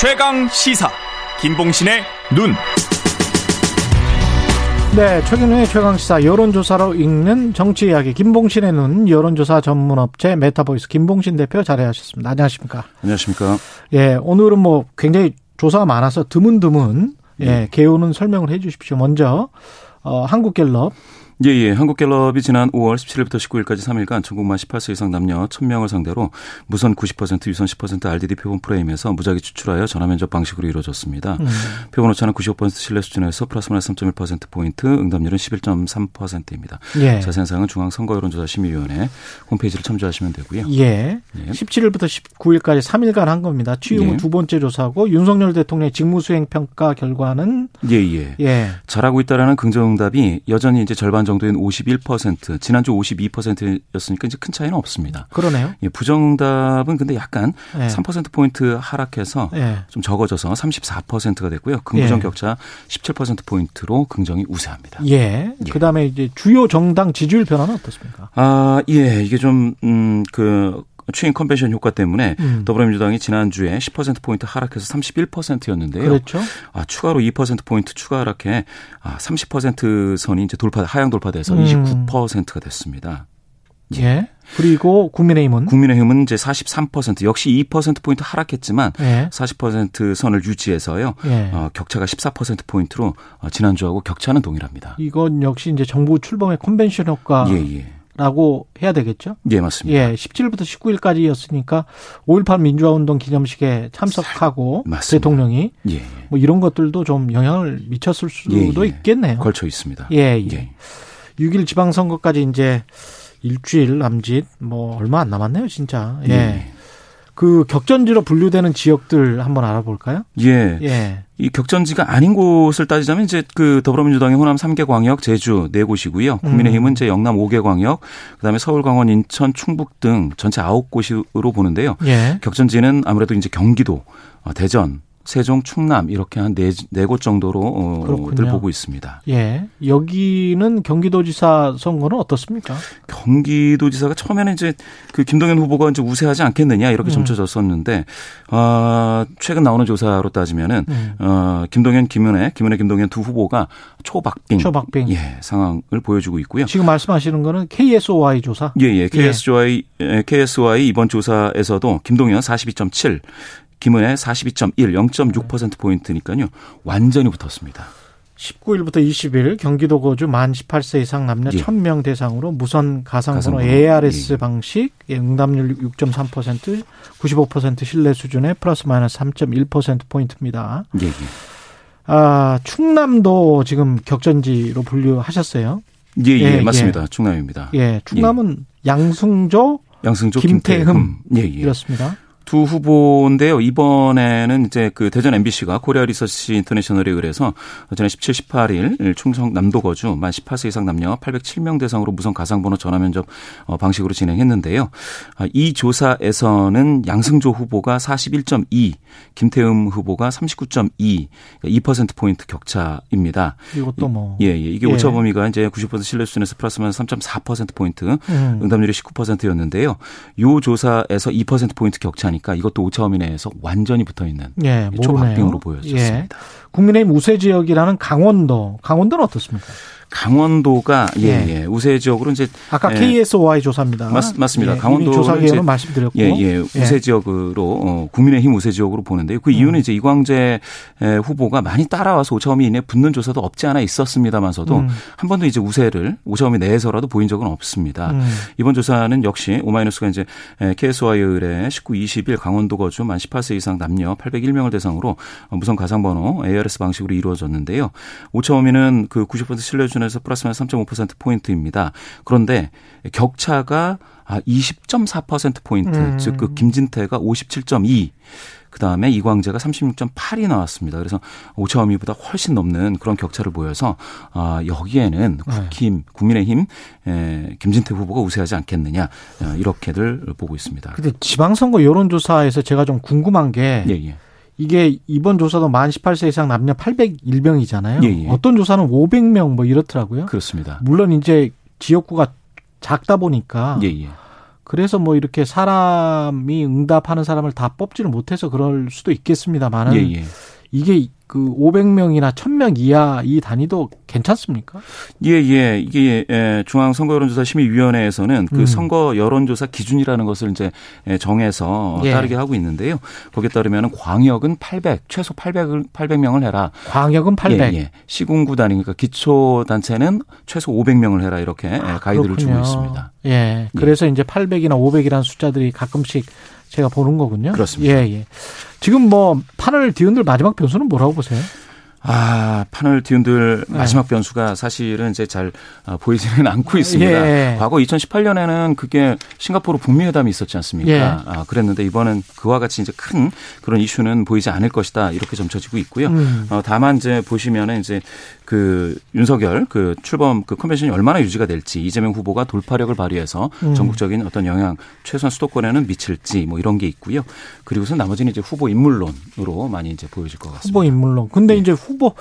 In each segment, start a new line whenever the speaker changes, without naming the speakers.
최강 시사 김봉신의 눈.
네, 최근의 최강시사 여론조사로 읽는 정치 이야기 김봉신의 눈 여론조사 전문업체 메타보이스 김봉신 대표 자리하셨습니다. 안녕하십니까?
안녕하십니까?
예, 오늘은 뭐 굉장히 조사가 많아서 드문드문 예, 네. 개요는 설명을 해 주십시오. 먼저 어, 한국갤럽
예, 예. 한국갤럽이 지난 5월 17일부터 19일까지 3일간 전국만 18세 이상 남녀 1000명을 상대로 무선 90% 유선 10% RDD 표본 프레임에서 무작위 추출하여 전화 면접 방식으로 이루어졌습니다. 음. 표본 오차는 95% 신뢰 수준에서 플러스 마이너스 3.1%포인트, 응답률은 11.3%입니다. 예. 자세한 사항은 중앙 선거 여론조사 심의위원회 홈페이지를 참조하시면 되고요.
예. 예. 17일부터 19일까지 3일간 한 겁니다. 취임 후두 번째 조사고 윤석열 대통령의 직무수행 평가 결과는
예, 예. 예. 잘하고 있다라는 긍정 응답이 여전히 이제 절반 정도인 51% 지난주 52%였으니까 이제 큰 차이는 없습니다.
그러네요.
예, 부정답은 근데 약간 네. 3% 포인트 하락해서 네. 좀 적어져서 34%가 됐고요. 긍부정 예. 격차 17% 포인트로 긍정이 우세합니다.
예. 예. 그 다음에 이제 주요 정당 지지율 변화는 어떻습니까?
아, 예. 이게 좀 음 그 추인 컨벤션 효과 때문에 음. 더불어민주당이 지난주에 10%포인트 하락해서 31%였는데요.
그렇죠.
아, 추가로 2%포인트 추가 하락해 아, 30% 선이 이제 돌파, 하향 돌파돼서 음. 29%가 됐습니다.
예. 예. 그리고 국민의힘은
국민의힘은 이제 43% 역시 2%포인트 하락했지만 예. 40% 선을 유지해서요. 예. 어, 격차가 14% 포인트로 어, 지난주하고 격차는 동일합니다.
이건 역시 이제 정부 출범의 컨벤션 효과 예, 예. 라고 해야 되겠죠?
예, 맞습니다.
예, 17일부터 19일까지였으니까 5.18 민주화운동 기념식에 참석하고 맞습니다. 대통령이 예. 뭐 이런 것들도 좀 영향을 미쳤을 수도 예, 예. 있겠네요.
걸쳐 있습니다.
예, 예. 예. 6일 지방선거까지 이제 일주일 남짓 뭐 얼마 안 남았네요, 진짜. 예. 예. 그 격전지로 분류되는 지역들 한번 알아볼까요?
예. 예. 이 격전지가 아닌 곳을 따지자면 이제 그 더불어민주당의 호남 3개 광역, 제주 네 곳이고요. 국민의힘은 이제 영남 5개 광역, 그다음에 서울, 강원, 인천, 충북 등 전체 9곳으로 보는데요. 예. 격전지는 아무래도 이제 경기도, 어, 대전, 세종, 충남 이렇게 한 네 네 곳 정도로 어, 들 보고 있습니다.
예. 여기는 경기도지사 선거는 어떻습니까?
경기도지사가 처음에는 이제 그 김동연 후보가 이제 우세하지 않겠느냐 이렇게 음. 점쳐졌었는데 어, 최근 나오는 조사로 따지면은 음. 어, 김동연, 김은혜, 김은혜, 김동연 두 후보가 초박빙,
초박빙,
예, 상황을 보여주고 있고요.
지금 말씀하시는 거는 KSOI 조사?
예, 예, KSOI, 예. KSOI 이번 조사에서도 김동연 42.7, 김은혜 42.1, 0.6%포인트니까요. 완전히 붙었습니다.
19일부터 20일 경기도 거주 만 18세 이상 남녀 예. 1000명 대상으로 무선 가상번호, ARS 예. 방식 예, 응답률 6.3%, 95% 신뢰 수준의 플러스 마이너스 3.1% 포인트입니다. 예, 예. 아, 충남도 지금 격전지로 분류하셨어요?
예, 예, 예 맞습니다. 예. 충남입니다.
예, 충남은 양승조,
양승조,
김태흠, 김태흠. 예, 예. 이렇습니다.
두 후보인데요. 이번에는 이제 그 대전 MBC가 코리아 리서치 인터내셔널에 의해서 지난 17, 18일 충청 남도 거주 만 18세 이상 남녀 807명 대상으로 무선 가상번호 전화 면접 어, 방식으로 진행했는데요. 아, 이 조사에서는 양승조 후보가 41.2, 김태흠 후보가 39.2, 2% 포인트 격차입니다.
이것도 뭐
예, 예. 이게 예. 오차 범위가 이제 90% 신뢰 수준에서 플러스면 3.4% 포인트, 음. 응답률이 19%였는데요. 요 조사에서 2% 포인트 격차니 보니까 이것도 오차범위 내에서 완전히 붙어 있는 예, 초박빙으로 보여졌습니다. 예.
국민의힘 우세 지역이라는 강원도, 강원도는 어떻습니까?
강원도가 예, 예, 예. 우세 지역으로 이제
아까 예. KSOI 조사입니다.
맞, 맞습니다.
예. 강원도 조사 개요는 말씀드렸고
예, 예. 우세 예. 지역으로 어, 국민의힘 우세 지역으로 보는데요. 그 이유는 음. 이제 이광재 후보가 많이 따라와서 오차범위 이내 붙는 조사도 없지 않아 있었습니다만서도 음. 한 번도 이제 우세를 오차범위 내에서라도 보인 적은 없습니다. 음. 이번 조사는 역시 오마이너스가 이제 KSOI 의뢰 19, 20일 강원도 거주 만 18세 이상 남녀 801명을 대상으로 무선 가상번호 ARS 방식으로 이루어졌는데요. 오차범위는 그 90% 신뢰 수준에서 플러스 마이너스 3.5% 포인트입니다. 그런데 격차가 아 20.4% 포인트, 음. 즉그 김진태가 57.2 그 다음에 이광재가 36.8이 나왔습니다. 그래서 오차범위보다 훨씬 넘는 그런 격차를 보여서 아 여기에는 네. 국힘 국민의힘 에, 김진태 후보가 우세하지 않겠느냐 어, 이렇게들 보고 있습니다.
근데 지방선거 여론조사에서 제가 좀 궁금한 게 예, 예. 이게 이번 조사도 만 18세 이상 남녀 801명이잖아요. 예, 예. 어떤 조사는 500명 뭐 이렇더라고요.
그렇습니다.
물론 이제 지역구가 작다 보니까 예, 예. 그래서 뭐 이렇게 사람이 응답하는 사람을 다 뽑지를 못해서 그럴 수도 있겠습니다만은 예, 예. 이게 그 500명이나 1000명 이하 이 단위도 괜찮습니까?
예, 예. 이게 예, 중앙 선거 여론조사 심의 위원회에서는 그 음. 선거 여론조사 기준이라는 것을 이제 예, 정해서 예. 따르게 하고 있는데요. 거기에 따르면 광역은 800, 최소 800을 800명을 해라.
광역은 800.
예, 예. 시군구 단위니까 기초 단체는 최소 500명을 해라 이렇게 아, 가이드를 그렇군요. 주고 있습니다.
예. 예. 그래서 이제 800이나 500이라는 숫자들이 가끔씩 제가 보는 거군요.
그렇습니다.
예, 예. 지금 뭐 판을 뒤흔들 마지막 변수는 뭐라고 보세요?
아, 판을 뒤흔들 네. 마지막 변수가 사실은 이제 잘 어, 보이지는 않고 있습니다. 예. 과거 2018년에는 그게 싱가포르 북미 회담이 있었지 않습니까? 예. 아, 그랬는데 이번은 그와 같이 이제 큰 그런 이슈는 보이지 않을 것이다. 이렇게 점쳐지고 있고요. 음. 어, 다만 이제 보시면은 이제 그 윤석열 그 출범 그 컨벤션이 얼마나 유지가 될지 이재명 후보가 돌파력을 발휘해서 음. 전국적인 어떤 영향 최소한 수도권에는 미칠지 뭐 이런 게 있고요. 그리고서 나머지는 이제 후보 인물론으로 많이 이제 보여질 것 같습니다.
후보 인물론. 근데 네. 이제 후보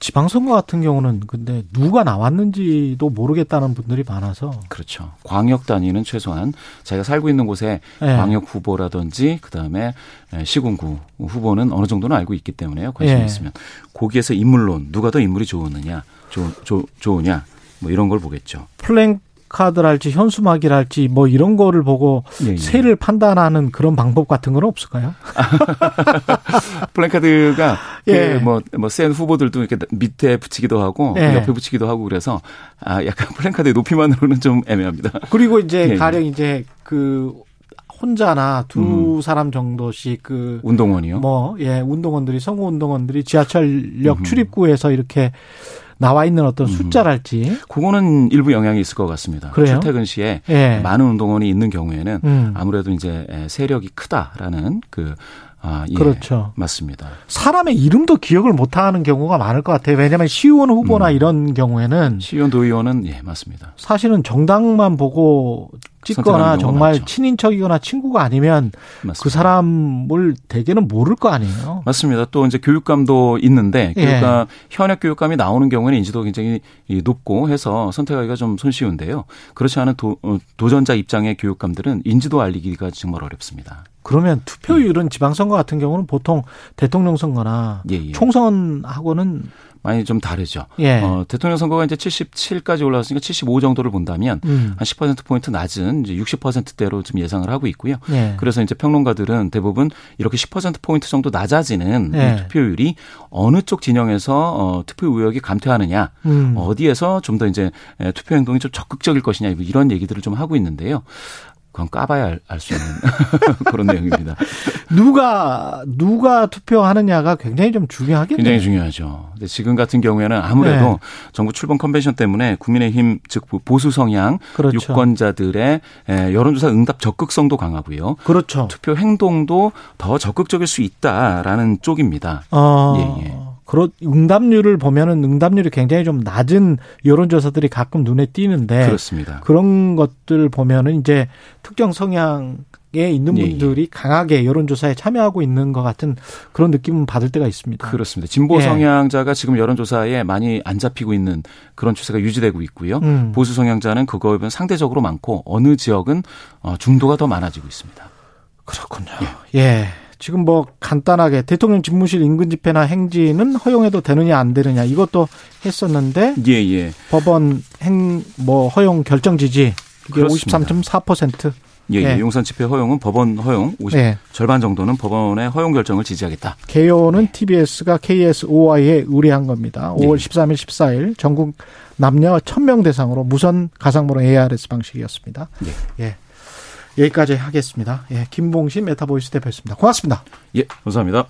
지방선거 같은 경우는 근데 누가 나왔는지도 모르겠다는 분들이 많아서
그렇죠. 광역 단위는 최소한 자기가 살고 있는 곳에 네. 광역 후보라든지 그다음에 시군구 후보는 어느 정도는 알고 있기 때문에요. 관심이 네. 있으면 거기에서 인물론 누가 더 인물이 좋으느냐, 좋, 좋, 좋으냐 뭐 이런 걸 보겠죠.
플랭 카드랄지 현수막이랄지 뭐 이런 거를 보고 예, 예. 세를 판단하는 그런 방법 같은 건 없을까요?
플랜카드가 예. 그뭐뭐센 후보들도 이렇게 밑에 붙이기도 하고 예. 옆에 붙이기도 하고 그래서 아 약간 플랜카드의 높이만으로는 좀 애매합니다.
그리고 이제 예, 예. 가령 이제 그 혼자나 두 음. 사람 정도씩 그
운동원이요?
뭐 예, 운동원들이 선거 운동원들이 지하철역 음. 출입구에서 이렇게 나와 있는 어떤 음. 숫자랄지.
그거는 일부 영향이 있을 것 같습니다. 그래요? 출퇴근 시에 예. 많은 운동원이 있는 경우에는 음. 아무래도 이제 세력이 크다라는 그 아, 예. 그렇죠. 맞습니다.
사람의 이름도 기억을 못 하는 경우가 많을 것 같아요. 왜냐하면 시의원 후보나 음. 이런 경우에는
시의원 도의원은 예, 맞습니다.
사실은 정당만 보고 찍거나 정말 많죠. 친인척이거나 친구가 아니면 맞습니다. 그 사람을 대개는 모를 거 아니에요.
맞습니다. 또 이제 교육감도 있는데 예. 교육감 예. 현역 교육감이 나오는 경우에는 인지도 굉장히 높고 해서 선택하기가 좀 손쉬운데요. 그렇지 않은 도, 어, 도전자 입장의 교육감들은 인지도 알리기가 정말 어렵습니다.
그러면 투표율은 지방선거 같은 경우는 보통 대통령 선거나 예, 예. 총선하고는
많이 좀 다르죠. 예. 어, 대통령 선거가 이제 77까지 올라왔으니까 75 정도를 본다면 음. 한 10% 포인트 낮은 이제 60%대로 좀 예상을 하고 있고요. 예. 그래서 이제 평론가들은 대부분 이렇게 10% 포인트 정도 낮아지는 예. 투표율이 어느 쪽 진영에서 어, 투표 의혹이 감퇴하느냐, 음. 어디에서 좀 더 이제 투표 행동이 좀 적극적일 것이냐 이런 얘기들을 좀 하고 있는데요. 그건 까봐야 알 수 있는 그런 내용입니다.
누가 누가 투표하느냐가 굉장히 좀 중요하겠네요.
굉장히 중요하죠. 근데 지금 같은 경우에는 아무래도 네. 정부 출범 컨벤션 때문에 국민의힘 즉 보수 성향 그렇죠. 유권자들의 여론조사 응답 적극성도 강하고요.
그렇죠.
투표 행동도 더 적극적일 수 있다라는 쪽입니다.
어... 예, 예. 그런 응답률을 보면은 응답률이 굉장히 좀 낮은 여론조사들이 가끔 눈에 띄는데
그렇습니다.
그런 것들 보면은 이제 특정 성향 에 있는 분들이 예, 예. 강하게 여론조사에 참여하고 있는 것 같은 그런 느낌은 받을 때가 있습니다.
그렇습니다. 진보 성향자가 예. 지금 여론조사에 많이 안 잡히고 있는 그런 추세가 유지되고 있고요. 음. 보수 성향자는 그거에 비해 상대적으로 많고 어느 지역은 어, 중도가 더 많아지고 있습니다.
그렇군요. 예. 예. 지금 뭐 간단하게 대통령 집무실 인근 집회나 행진은 허용해도 되느냐 안 되느냐 이것도 했었는데
예, 예.
법원 행 뭐 허용 결정 지지 이게 53.4%.
예, 예, 예. 용산 집회 허용은 법원 허용 50 예. 절반 정도는 법원의 허용 결정을 지지하겠다.
개요는 예. TBS가 KSOI에 의뢰한 겁니다. 5월 13일, 14일 전국 남녀 1000명 대상으로 무선 가상번호 ARS 방식이었습니다. 예. 예. 여기까지 하겠습니다. 예, 김봉신 메타보이스 대표였습니다. 고맙습니다.
예, 감사합니다.